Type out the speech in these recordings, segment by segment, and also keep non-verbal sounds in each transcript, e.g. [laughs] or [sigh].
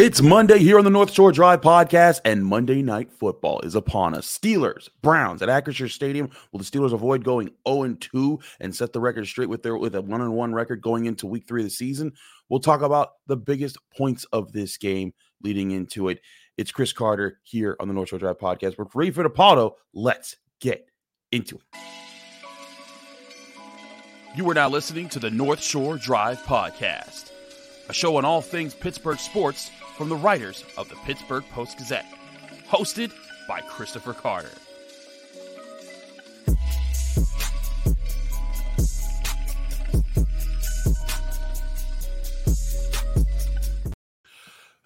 It's Monday here on the North Shore Drive podcast, and Monday Night Football is upon us. Steelers, Browns at Acrisure Stadium. Will the Steelers avoid going 0 2 and set the record straight with their with a one 1 record going into week three of the season? We'll talk about the biggest points of this game leading into it. It's Chris Carter here on the North Shore Drive podcast. Ray Fittipaldo. Let's get into it. You are now listening to the North Shore Drive podcast, a show on all things Pittsburgh sports from the writers of the Pittsburgh Post Gazette, hosted by Christopher Carter.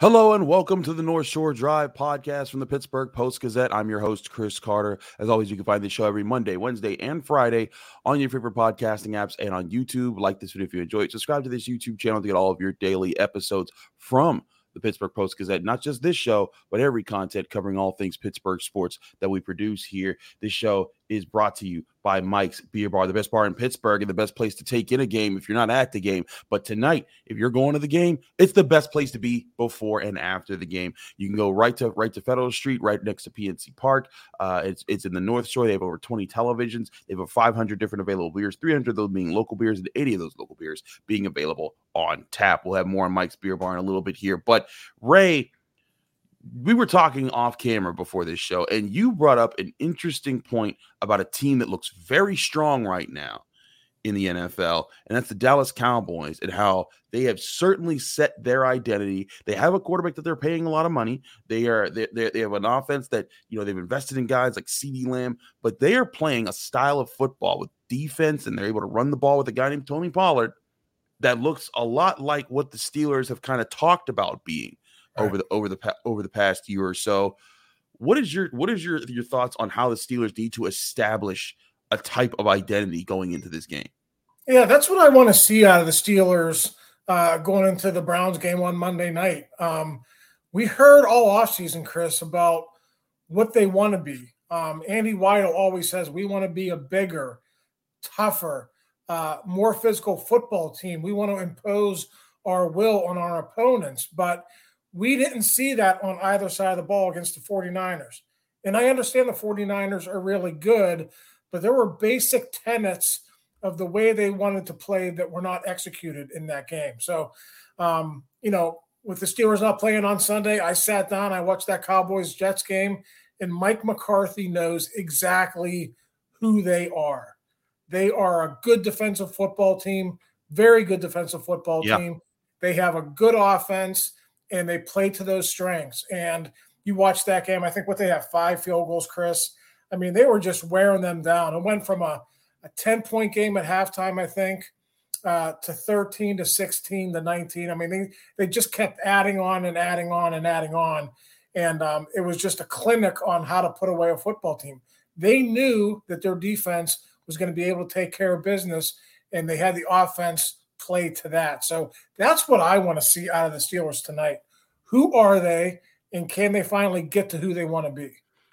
Hello and welcome to the North Shore Drive podcast from the Pittsburgh Post Gazette. I'm your host, Chris Carter. As always, you can find this show every Monday, Wednesday, and Friday on your favorite podcasting apps and on YouTube. Like this video if you enjoy it. Subscribe to this YouTube channel to get all of your daily episodes from the Pittsburgh Post Gazette, not just this show, but every content covering all things Pittsburgh sports that we produce here. This show is brought to you by Mike's Beer Bar, the best bar in Pittsburgh and the best place to take in a game if you're not at the game. But tonight, if you're going to the game, it's the best place to be before and after the game. You can go right to right to Federal Street, right next to PNC Park. Uh, it's it's in the North Shore. They have over 20 televisions. They have over 500 different available beers, 300 of those being local beers, and 80 of those local beers being available on tap. We'll have more on Mike's Beer Bar in a little bit here, but Ray we were talking off camera before this show, and you brought up an interesting point about a team that looks very strong right now in the NFL, and that's the Dallas Cowboys, and how they have certainly set their identity. They have a quarterback that they're paying a lot of money. They are they, they, have an offense that you know they've invested in guys like CeeDee Lamb, but they are playing a style of football with defense, and they're able to run the ball with a guy named Tony Pollard that looks a lot like what the Steelers have kind of talked about being over the over the over the past year or so. What is your what is your your thoughts on how the Steelers need to establish a type of identity going into this game? Yeah, that's what I want to see out of the Steelers uh, going into the Browns game on Monday night. Um, we heard all offseason, Chris, about what they want to be. Um, Andy Weidl always says we want to be a bigger, tougher, uh, more physical football team. We want to impose our will on our opponents. But we didn't see that on either side of the ball against the 49ers. And I understand the 49ers are really good, but there were basic tenets of the way they wanted to play that were not executed in that game. So, um, you know, with the Steelers not playing on Sunday, I sat down, I watched that Cowboys Jets game, and Mike McCarthy knows exactly who they are. They are a good defensive football team, very good defensive football team. They have a good offense and they play to those strengths. And you watch that game, I think what they have five field goals, Chris. I mean, they were just wearing them down. It went from a, a 10 point game at halftime, I think, uh, to 13 to 16 to 19. I mean, they, they just kept adding on and adding on and adding on. And um, it was just a clinic on how to put away a football team. They knew that their defense was going to be able to take care of business, and they had the offense play to that. So that's what I want to see out of the Steelers tonight. Who are they, and can they finally get to who they want to be?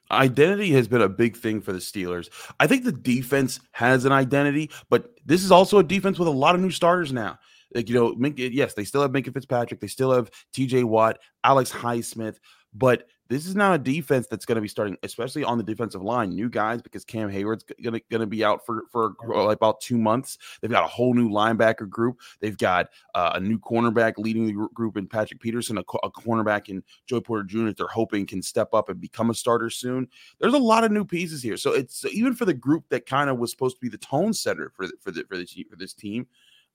Identity has been a big thing for the Steelers. I think the defense has an identity, but this is also a defense with a lot of new starters now. Like, you know, yes, they still have Minkah Fitzpatrick, they still have TJ Watt, Alex Highsmith, but this is not a defense that's going to be starting, especially on the defensive line, new guys because Cam Heyward's going to be out for for about two months. They've got a whole new linebacker group. They've got uh, a new cornerback leading the group in Patrick Peterson, a, a cornerback in Joey Porter Jr. That they're hoping can step up and become a starter soon. There's a lot of new pieces here, so it's even for the group that kind of was supposed to be the tone setter for the, for the, for this for this team.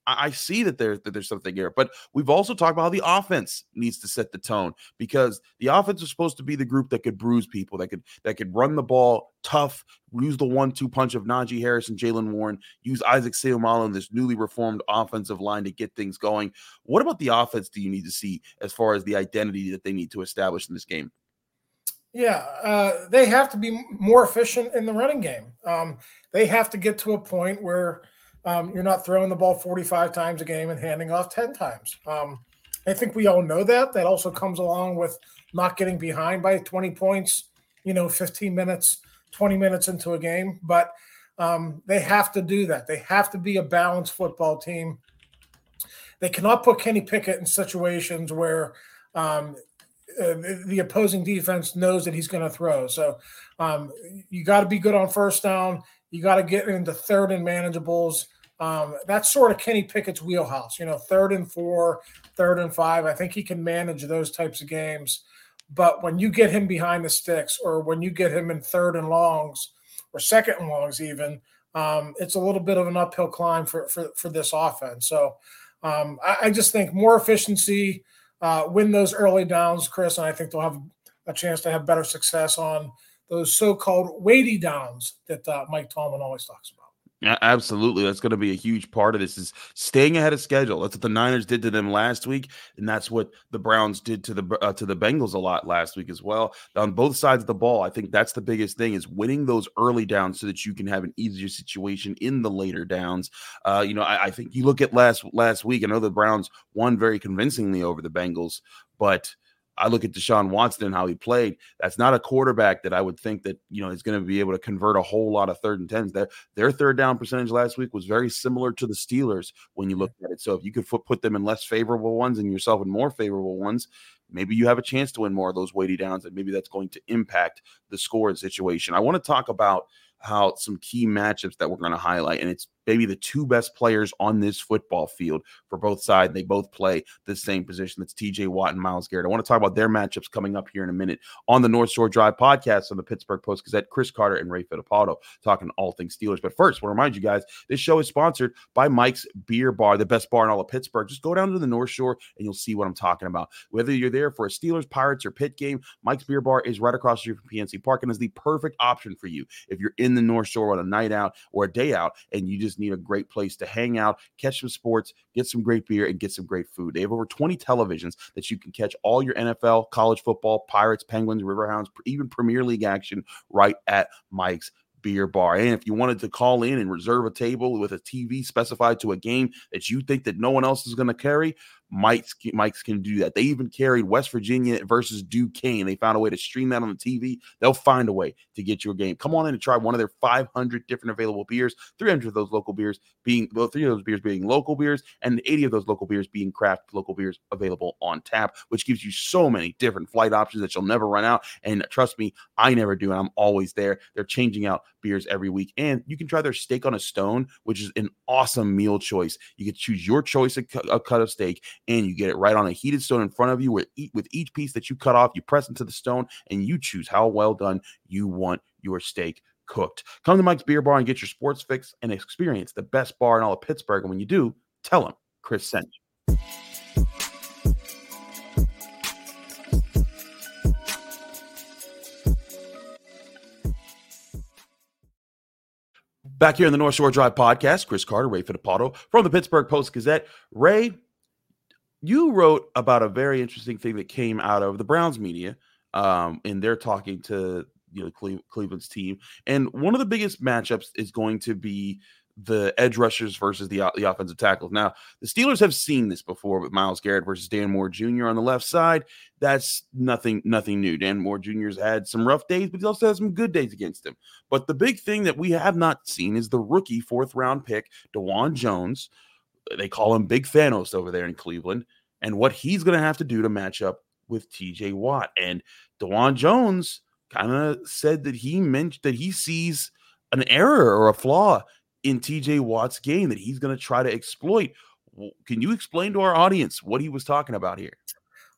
I see that there that there's something here, but we've also talked about how the offense needs to set the tone because the offense is supposed to be the group that could bruise people, that could that could run the ball tough, use the one-two punch of Najee Harris and Jaylen Warren, use Isaac Seumalo in this newly reformed offensive line to get things going. What about the offense do you need to see as far as the identity that they need to establish in this game? Yeah, uh, they have to be more efficient in the running game. Um, they have to get to a point where – um, you're not throwing the ball 45 times a game and handing off 10 times. Um, I think we all know that. That also comes along with not getting behind by 20 points, you know, 15 minutes, 20 minutes into a game. But um, they have to do that. They have to be a balanced football team. They cannot put Kenny Pickett in situations where um, uh, the opposing defense knows that he's going to throw. So um, you got to be good on first down. You got to get into third and manageables. Um, that's sort of Kenny Pickett's wheelhouse. You know, third and four, third and five. I think he can manage those types of games. But when you get him behind the sticks, or when you get him in third and longs, or second and longs, even, um, it's a little bit of an uphill climb for for, for this offense. So um, I, I, just think more efficiency, uh, win those early downs, Chris, and I think they'll have a chance to have better success on those so-called weighty downs that uh, Mike Tomlin always talks about. Absolutely, that's going to be a huge part of this. Is staying ahead of schedule. That's what the Niners did to them last week, and that's what the Browns did to the uh, to the Bengals a lot last week as well. On both sides of the ball, I think that's the biggest thing is winning those early downs so that you can have an easier situation in the later downs. Uh, you know, I, I think you look at last last week. I know the Browns won very convincingly over the Bengals, but I look at Deshaun Watson and how he played. That's not a quarterback that I would think that you know is going to be able to convert a whole lot of third and tens. Their their third down percentage last week was very similar to the Steelers when you look at it. So if you could put them in less favorable ones and yourself in more favorable ones, maybe you have a chance to win more of those weighty downs, and maybe that's going to impact the score situation. I want to talk about how some key matchups that we're going to highlight, and it's maybe the two best players on this football field for both sides. They both play the same position. That's TJ Watt and Myles Garrett. I want to talk about their matchups coming up here in a minute on the North Shore Drive podcast on the Pittsburgh Post Gazette. Chris Carter and Ray Fittipaldo talking all things Steelers. But first, I want to remind you guys this show is sponsored by Mike's Beer Bar, the best bar in all of Pittsburgh. Just go down to the North Shore and you'll see what I'm talking about. Whether you're there for a Steelers, Pirates, or Pitt game, Mike's Beer Bar is right across the street from PNC Park and is the perfect option for you if you're in the North Shore on a night out or a day out and you just need a great place to hang out, catch some sports, get some great beer, and get some great food. They have over 20 televisions that you can catch all your NFL, college football, Pirates, Penguins, Riverhounds, even Premier League action right at Mike's beer bar. And if you wanted to call in and reserve a table with a TV specified to a game that you think that no one else is going to carry, Mike's Mike's can do that. They even carried West Virginia versus Duquesne. They found a way to stream that on the TV. They'll find a way to get you a game. Come on in and try one of their 500 different available beers. 300 of those local beers being well, three of those beers being local beers, and 80 of those local beers being craft local beers available on tap, which gives you so many different flight options that you'll never run out. And trust me, I never do, and I'm always there. They're changing out beers every week, and you can try their steak on a stone, which is an awesome meal choice. You can choose your choice of cut of steak and you get it right on a heated stone in front of you. With, with each piece that you cut off, you press into the stone and you choose how well done you want your steak cooked. Come to Mike's Beer Bar and get your sports fix and experience the best bar in all of Pittsburgh. And when you do, tell them Chris sent you. Back here in the North Shore Drive podcast, Chris Carter, Ray Fittipaldo from the Pittsburgh Post Gazette. Ray, you wrote about a very interesting thing that came out of the Browns media, um, and they're talking to you know Cleveland's team, and one of the biggest matchups is going to be the edge rushers versus the, the offensive tackles. Now, the Steelers have seen this before with Myles Garrett versus Dan Moore Jr. on the left side. That's nothing, nothing new. Dan Moore Jr.'s had some rough days, but he also has some good days against him. But the big thing that we have not seen is the rookie fourth round pick, Dawand Jones. They call him Big Thanos over there in Cleveland and what he's going to have to do to match up with TJ Watt. And Dawand Jones kind of said that he meant that he sees an error or a flaw in TJ Watt's game that he's going to try to exploit. Can you explain to our audience what he was talking about here?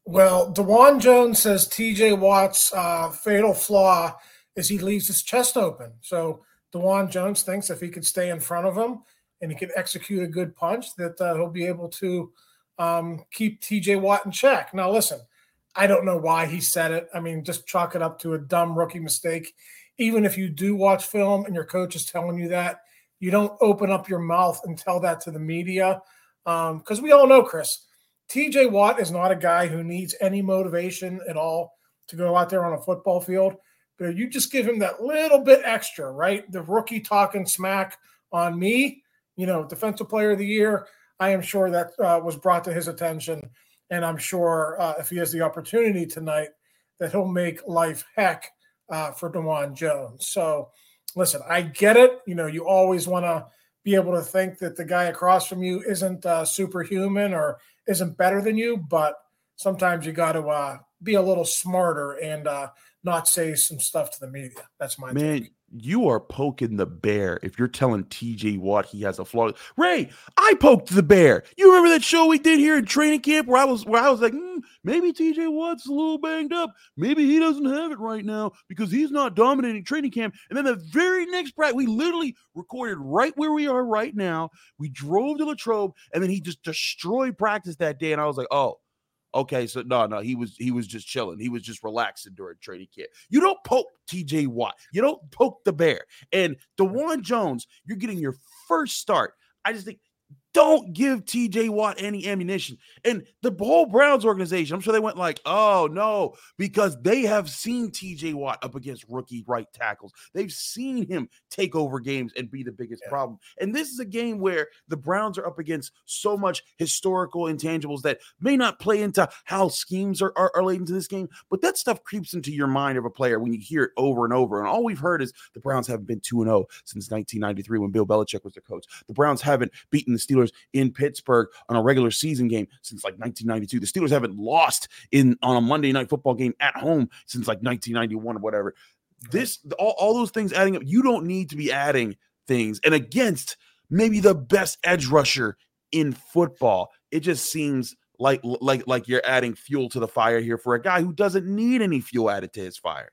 Well, Dawand Jones says TJ Watt's uh, fatal flaw is he leaves his chest open. So Dawand Jones thinks if he could stay in front of him and he can execute a good punch, that uh, he'll be able to um, keep TJ Watt in check. Now, listen, I don't know why he said it. I mean, just chalk it up to a dumb rookie mistake. Even if you do watch film and your coach is telling you that, you don't open up your mouth and tell that to the media. Because um, we all know, Chris, TJ Watt is not a guy who needs any motivation at all to go out there on a football field. But you just give him that little bit extra, right? The rookie talking smack on me, you know, defensive player of the year. I am sure that uh, was brought to his attention. And I'm sure uh, if he has the opportunity tonight, that he'll make life heck uh, for Dawand Jones. So, listen, I get it. You know, you always want to be able to think that the guy across from you isn't uh, superhuman or isn't better than you, but sometimes you got to uh, be a little smarter and uh, not say some stuff to the media. That's my man. Take. You are poking the bear if you're telling TJ Watt he has a flaw. Ray, I poked the bear. You remember that show we did here in training camp where I was where I was like, mm, maybe TJ Watt's a little banged up. Maybe he doesn't have it right now because he's not dominating training camp. And then the very next practice, we literally recorded right where we are right now. We drove to Latrobe, and then he just destroyed practice that day. And I was like, oh Okay, so no, no, he was he was just chilling. He was just relaxing during training camp. You don't poke TJ Watt. You don't poke the bear. And Dawand Jones, you're getting your first start. I just think don't give TJ Watt any ammunition. And the whole Browns organization, I'm sure they went like, oh no, because they have seen TJ Watt up against rookie right tackles. They've seen him take over games and be the biggest yeah. problem. And this is a game where the Browns are up against so much historical intangibles that may not play into how schemes are, are, are laid into this game, but that stuff creeps into your mind of a player when you hear it over and over. And all we've heard is the Browns haven't been 2 0 since 1993 when Bill Belichick was the coach. The Browns haven't beaten the Steelers Steelers in Pittsburgh on a regular season game since like 1992. The Steelers haven't lost in on a Monday night football game at home since like 1991 or whatever. This all, all those things adding up, you don't need to be adding things and against maybe the best edge rusher in football. It just seems like like like you're adding fuel to the fire here for a guy who doesn't need any fuel added to his fire.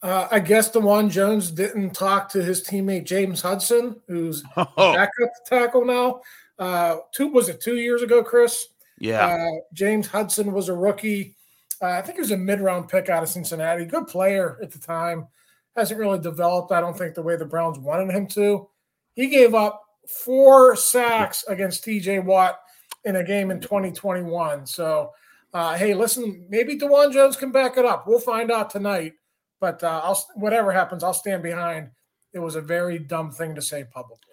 Uh, I guess Dawand Jones didn't talk to his teammate James Hudson, who's [laughs] oh. backup tackle now uh, two was it two years ago, Chris? Yeah. Uh, James Hudson was a rookie. Uh, I think he was a mid round pick out of Cincinnati. Good player at the time. Hasn't really developed, I don't think, the way the Browns wanted him to. He gave up four sacks against TJ Watt in a game in 2021. So, uh, hey, listen, maybe Dawand Jones can back it up. We'll find out tonight. But uh, I'll, whatever happens, I'll stand behind. It was a very dumb thing to say publicly.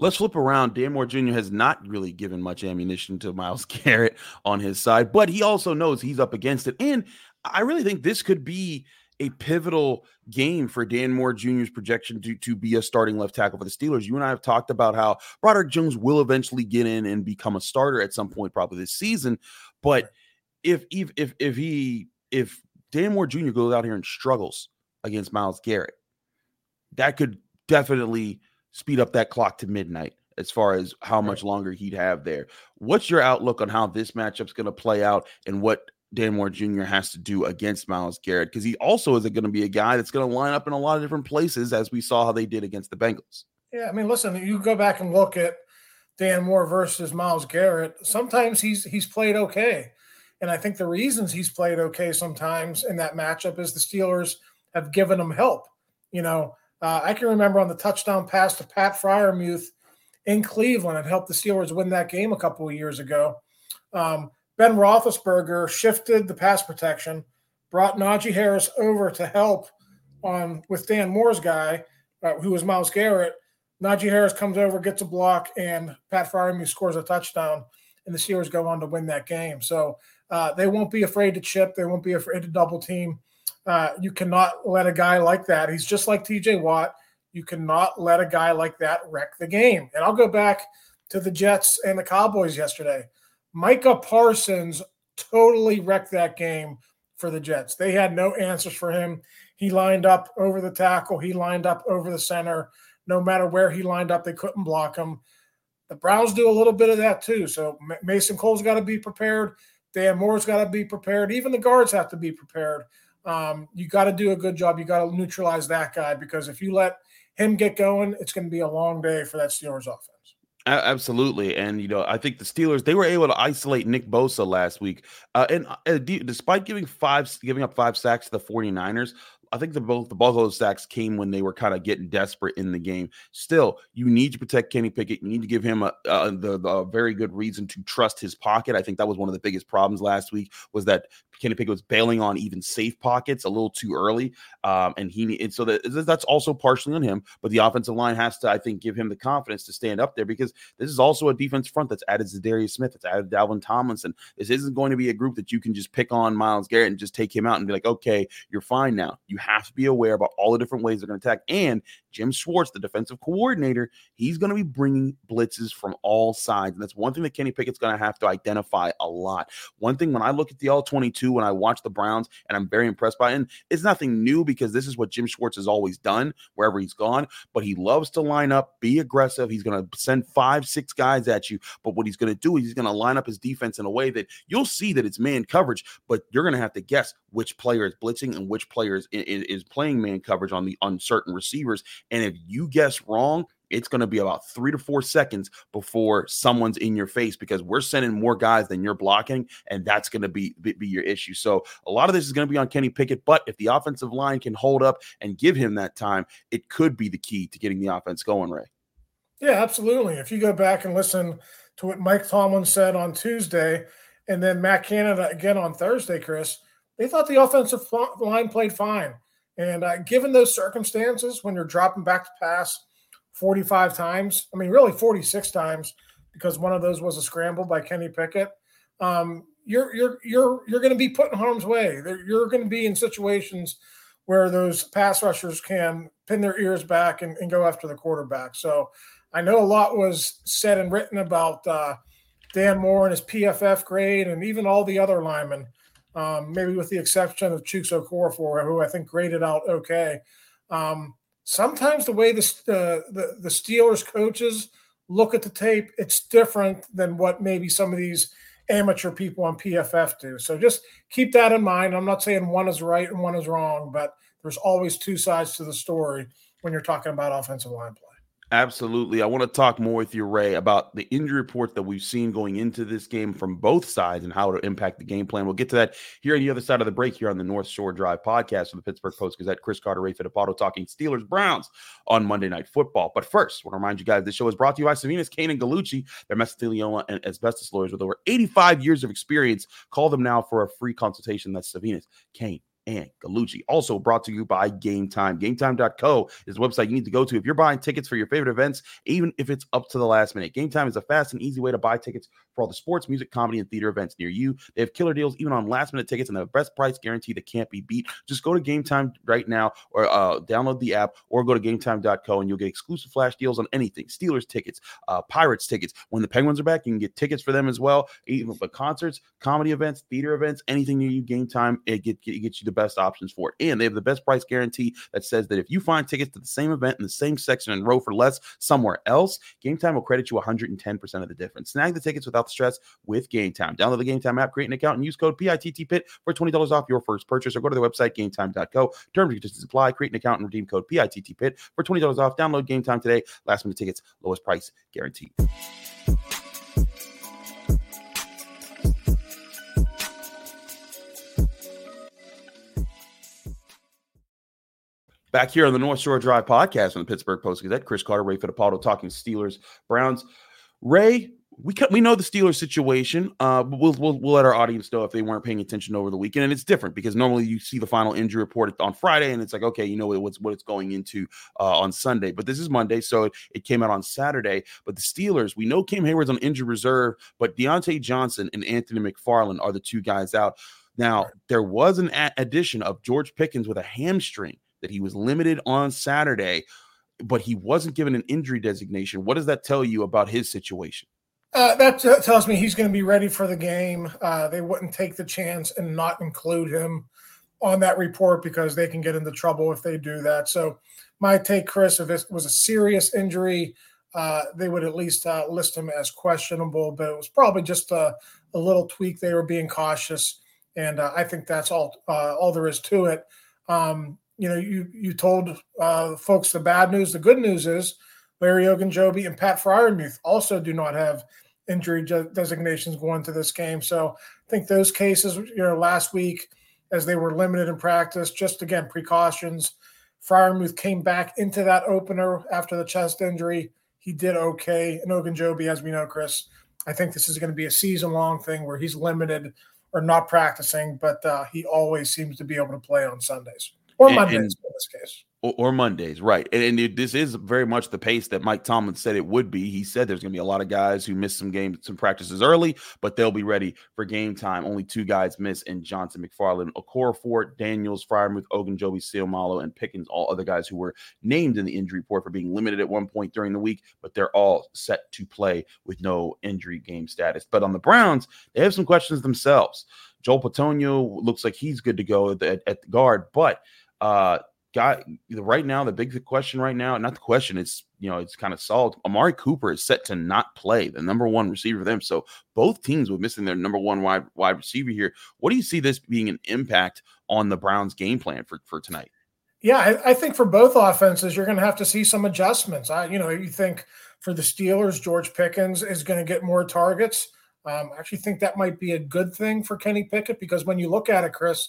Let's flip around. Dan Moore Jr. has not really given much ammunition to Myles [laughs] Garrett on his side, but he also knows he's up against it. And I really think this could be a pivotal game for Dan Moore Jr.'s projection to, to be a starting left tackle for the Steelers. You and I have talked about how Broderick Jones will eventually get in and become a starter at some point, probably this season. But if if if if he if Dan Moore Jr. goes out here and struggles against Myles Garrett, that could definitely speed up that clock to midnight as far as how much longer he'd have there. What's your outlook on how this matchup's going to play out and what Dan Moore Jr. has to do against Myles Garrett? Because he also is going to be a guy that's going to line up in a lot of different places, as we saw how they did against the Bengals. Yeah, I mean, listen, you go back and look at Dan Moore versus Myles Garrett. Sometimes he's he's played okay, and I think the reasons he's played okay sometimes in that matchup is the Steelers have given him help. You know, uh, I can remember on the touchdown pass to Pat Freiermuth in Cleveland It helped the Steelers win that game a couple of years ago. Um, ben Roethlisberger shifted the pass protection, brought Najee Harris over to help on with Dan Moore's guy, uh, who was Miles Garrett. Najee Harris comes over, gets a block, and Pat Freiermuth scores a touchdown, and the Steelers go on to win that game. So uh, they won't be afraid to chip. They won't be afraid to double team. Uh, you cannot let a guy like that. He's just like TJ Watt. You cannot let a guy like that wreck the game. And I'll go back to the Jets and the Cowboys yesterday. Micah Parsons totally wrecked that game for the Jets. They had no answers for him. He lined up over the tackle, he lined up over the center. No matter where he lined up, they couldn't block him. The Browns do a little bit of that too. So Mason Cole's got to be prepared. Dan Moore's got to be prepared. Even the guards have to be prepared um, you got to do a good job. You got to neutralize that guy because if you let him get going, it's going to be a long day for that Steelers offense. Absolutely, and you know I think the Steelers they were able to isolate Nick Bosa last week, uh, and uh, despite giving five giving up five sacks to the 49ers, I think the both the those sacks came when they were kind of getting desperate in the game. Still, you need to protect Kenny Pickett. You need to give him a, a the, the very good reason to trust his pocket. I think that was one of the biggest problems last week was that Kenny Pickett was bailing on even safe pockets a little too early, um, and he and so that that's also partially on him. But the offensive line has to, I think, give him the confidence to stand up there because this is also a defense front that's added Za'Darius Smith, it's added Dalvin Tomlinson. This isn't going to be a group that you can just pick on Myles Garrett and just take him out and be like, okay, you're fine now. You have to be aware about all the different ways they're going to attack. And Jim Schwartz, the defensive coordinator, he's going to be bringing blitzes from all sides. And that's one thing that Kenny Pickett's going to have to identify a lot. One thing when I look at the all 22, when I watch the Browns, and I'm very impressed by it, and it's nothing new because this is what Jim Schwartz has always done wherever he's gone, but he loves to line up, be aggressive. He's going to send five, six guys at you. But what he's going to do is he's going to line up his defense in a way that you'll see that it's man coverage, but you're going to have to guess which player is blitzing and which player is, is, is playing man coverage on the uncertain receivers. And if you guess wrong, it's going to be about three to four seconds before someone's in your face because we're sending more guys than you're blocking, and that's going to be, be, your issue. So a lot of this is going to be on Kenny Pickett, but if the offensive line can hold up and give him that time, it could be the key to getting the offense going. Ray. Yeah, absolutely. If you go back and listen to what Mike Tomlin said on Tuesday, and then Matt Canada again on Thursday, Chris, they thought the offensive line played fine. And uh, given those circumstances, when you're dropping back to pass 45 times, I mean, really 46 times, because one of those was a scramble by Kenny Pickett, um, you're you're you're you're going to be put in harm's way. You're going to be in situations where those pass rushers can pin their ears back and, and go after the quarterback. So I know a lot was said and written about uh, Dan Moore and his PFF grade, and even all the other linemen, um, maybe with the exception of Chuks Okorafor, who I think graded out okay. Um, sometimes the way the, uh, the the Steelers coaches look at the tape, it's different than what maybe some of these amateur people on PFF do. So just keep that in mind. I'm not saying one is right and one is wrong, but there's always two sides to the story when you're talking about offensive line play. Absolutely. I want to talk more with you, Ray, about the injury report that we've seen going into this game from both sides and how it'll impact the game plan. We'll get to that here on the other side of the break here on the North Shore Drive podcast of the Pittsburgh Post Gazette. Chris Carter, Ray Fittipaldo talking Steelers Browns on Monday Night Football. But first, I want to remind you guys this show is brought to you by Savinis, Kane, and Gallucci. They're mesothelioma and asbestos lawyers with over 85 years of experience. Call them now for a free consultation. That's Savinis, Kane, and Gallucci. Also brought to you by Game Time. GameTime.co is the website you need to go to if you're buying tickets for your favorite events, even if it's up to the last minute. Game Time is a fast and easy way to buy tickets for all the sports, music, comedy, and theater events near you. They have killer deals even on last minute tickets and the best price guarantee that can't be beat. Just go to Game Time right now or uh, download the app or go to GameTime.co and you'll get exclusive flash deals on anything Steelers tickets, uh, Pirates tickets. When the Penguins are back, you can get tickets for them as well. Even for concerts, comedy events, theater events, anything near you, Game Time, it, get, it gets you the best options for it. And they have the best price guarantee that says that if you find tickets to the same event in the same section and row for less somewhere else, Game Time will credit you 110% of the difference. Snag the tickets without the stress with Game Time. Download the Game Time app, create an account, and use code PITTPIT for $20 off your first purchase or go to their website, gametime.co. Terms and conditions apply. Create an account and redeem code PITTPIT for $20 off. Download Game Time today. Last minute tickets, lowest price guaranteed. Back here on the North Shore Drive podcast from the Pittsburgh Post Gazette, Chris Carter, Ray Fittipaldo talking Steelers, Browns. Ray, we we know the Steelers situation, uh, we'll, we'll we'll let our audience know if they weren't paying attention over the weekend. And it's different because normally you see the final injury report on Friday, and it's like okay, you know what's what it's going into uh, on Sunday. But this is Monday, so it, it, came out on Saturday. But the Steelers, we know Cam Heyward's on injury reserve, but Diontae Johnson and Anthony McFarland are the two guys out. Now there was an addition of George Pickens with a hamstring that he was limited on Saturday, but he wasn't given an injury designation. What does that tell you about his situation? Uh, that t- tells me he's going to be ready for the game. Uh, they wouldn't take the chance and not include him on that report because they can get into trouble if they do that. So, my take, Chris, if it was a serious injury, uh, they would at least uh, list him as questionable, but it was probably just a, a little tweak. They were being cautious, and uh, I think that's all uh, all there is to it. Um, you know, you you told folks the bad news. The good news is Larry Ogunjobi and Pat Freiermuth also do not have injury designations going to this game. So I think those cases, you know, last week as they were limited in practice, just again precautions. Freiermuth came back into that opener after the chest injury. He did okay. And Ogunjobi, as we know, Chris, I think this is going to be a season long thing where he's limited or not practicing, but uh, he always seems to be able to play on Sundays. Or Mondays and, in this case or, or Mondays, right? And, and it, this is very much the pace that Mike Tomlin said it would be. He said there's going to be a lot of guys who miss some games, some practices early, but they'll be ready for game time. Only two guys miss in Johnson, McFarland, Okorafor, Daniels, Freiermuth, Ogunjobi, Seumalo, and Pickens. All other guys who were named in the injury report for being limited at one point during the week, but they're all set to play with no injury game status. But on the Browns, they have some questions themselves. Joel Bitonio looks like he's good to go at, at the guard, but uh, got right now the big question right now not the question it's you know it's kind of solved amari cooper is set to not play the number one receiver for them. So both teams were missing their number one wide wide receiver here. What do you see this being an impact on the browns game plan for for tonight? Yeah i, I think for both offenses you're going to have to see some adjustments. I you know you think for the steelers george pickens is going to get more targets. Um, i actually think that might be a good thing for kenny pickett because when you look at it chris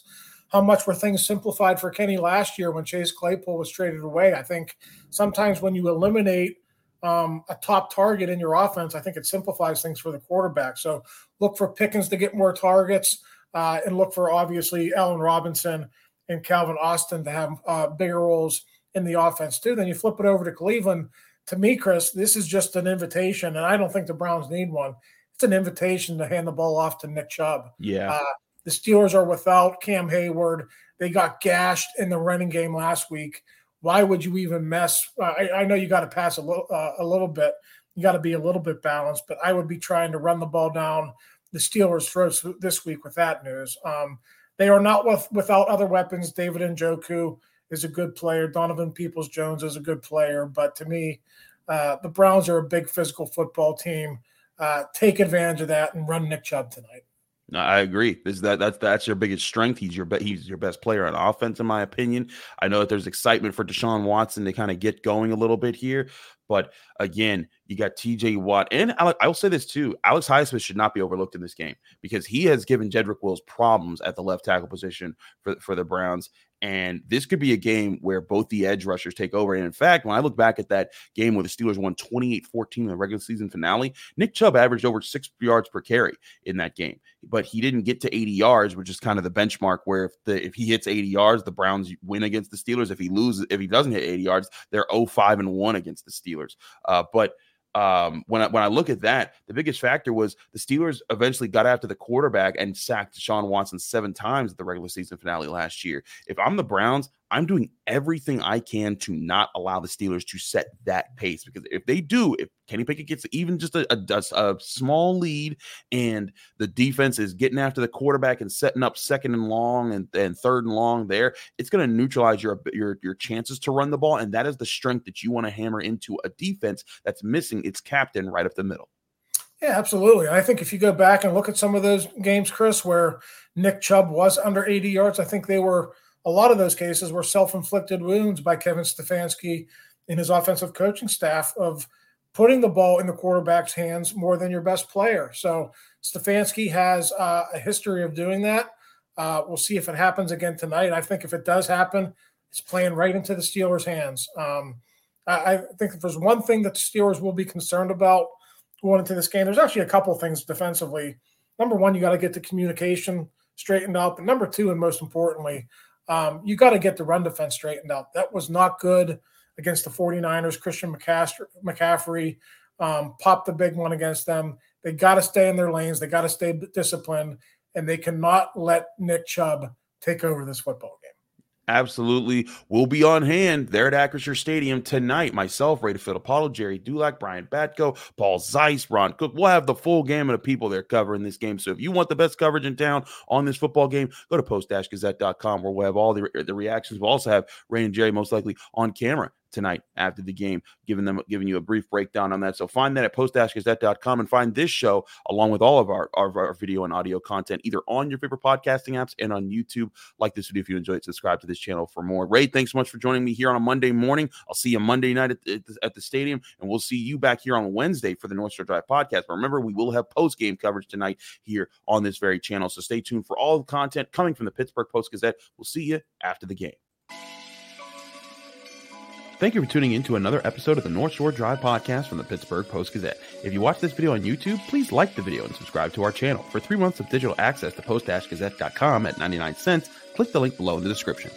how much were things simplified for Kenny last year when Chase Claypool was traded away. I think sometimes when you eliminate um, a top target in your offense, I think it simplifies things for the quarterback. So look for Pickens to get more targets uh, and look for obviously Allen Robinson and Calvin Austin to have uh, bigger roles in the offense too. Then you flip it over to Cleveland. To me, Chris, this is just an invitation, and I don't think the Browns need one. It's an invitation to hand the ball off to Nick Chubb. Yeah. Uh, the Steelers are without Cam Heyward. They got gashed in the running game last week. Why would you even mess? I, I know you got to pass a little, uh, a little bit. You got to be a little bit balanced, but I would be trying to run the ball down the Steelers' throats this week with that news. Um, they are not with, without other weapons. David and Njoku is a good player. Donovan Peoples Jones is a good player, but to me, uh, the Browns are a big physical football team. Uh, take advantage of that and run Nick Chubb tonight. I agree. This that that's that's your biggest strength. He's your he's your best player on offense, in my opinion. I know that there's excitement for Deshaun Watson to kind of get going a little bit here, but again, you got TJ Watt and Alex, I will say this too. Alex Highsmith should not be overlooked in this game because he has given Jedrick Wills problems at the left tackle position for, for the Browns. And this could be a game where both the edge rushers take over. And in fact, when I look back at that game where the Steelers won 28 14 in the regular season finale, Nick Chubb averaged over six yards per carry in that game. But he didn't get to 80 yards, which is kind of the benchmark where if the if he hits 80 yards, the Browns win against the Steelers. If he loses, if he doesn't hit 80 yards, they're 0-5 and 1 against the Steelers. Uh, but um, when I when I look at that, the biggest factor was the Steelers eventually got after the quarterback and sacked Sean Watson seven times at the regular season finale last year. If I'm the Browns, I'm doing everything I can to not allow the Steelers to set that pace because if they do, if Kenny Pickett gets even just a, a, a, small lead and the defense is getting after the quarterback and setting up second and long and, and third and long there, it's going to neutralize your, your your chances to run the ball, and that is the strength that you want to hammer into a defense that's missing its captain right up the middle. Yeah, absolutely. I think if you go back and look at some of those games, Chris, where Nick Chubb was under 80 yards, I think they were a lot of those cases were self-inflicted wounds by Kevin Stefanski and his offensive coaching staff of putting the ball in the quarterback's hands more than your best player. So Stefanski has uh, a history of doing that. Uh, we'll see if it happens again tonight. I think if it does happen, it's playing right into the Steelers' hands. Um, I, I, think if there's one thing that the Steelers will be concerned about going into this game, there's actually a couple things defensively. Number one, you got to get the communication straightened out. But number two, and most importantly, um, you got to get the run defense straightened out. That was not good against the 49ers. Christian McCaffrey um, popped the big one against them. They got to stay in their lanes. They got to stay disciplined, and they cannot let Nick Chubb take over this football. Absolutely. We'll be on hand there at Acrisure Stadium tonight. Myself, Ray Fittipaldo, Jerry Dulac, Brian Batko, Paul Zeise, Ron Cook. We'll have the full gamut of people there covering this game. So if you want the best coverage in town on this football game, go to post-gazette.com where we'll have all the, the reactions. We'll also have Ray and Jerry most likely on camera tonight after the game, giving them giving you a brief breakdown on that. So find that at post-gazette.com and find this show along with all of our, our, our, video and audio content either on your favorite podcasting apps and on YouTube. Like this video if you enjoyed, it. subscribe to this channel for more. Ray, thanks so much for joining me here on a Monday morning. I'll see you Monday night at, the, at the stadium, and we'll see you back here on Wednesday for the North Shore Drive podcast. But remember, we will have post-game coverage tonight here on this very channel. So stay tuned for all the content coming from the Pittsburgh Post Gazette. We'll see you after the game. Thank you for tuning in to another episode of the North Shore Drive podcast from the Pittsburgh Post Gazette. If you watch this video on YouTube, please like the video and subscribe to our channel. For three months of digital access to post-gazette.com at 99 cents, click the link below in the description.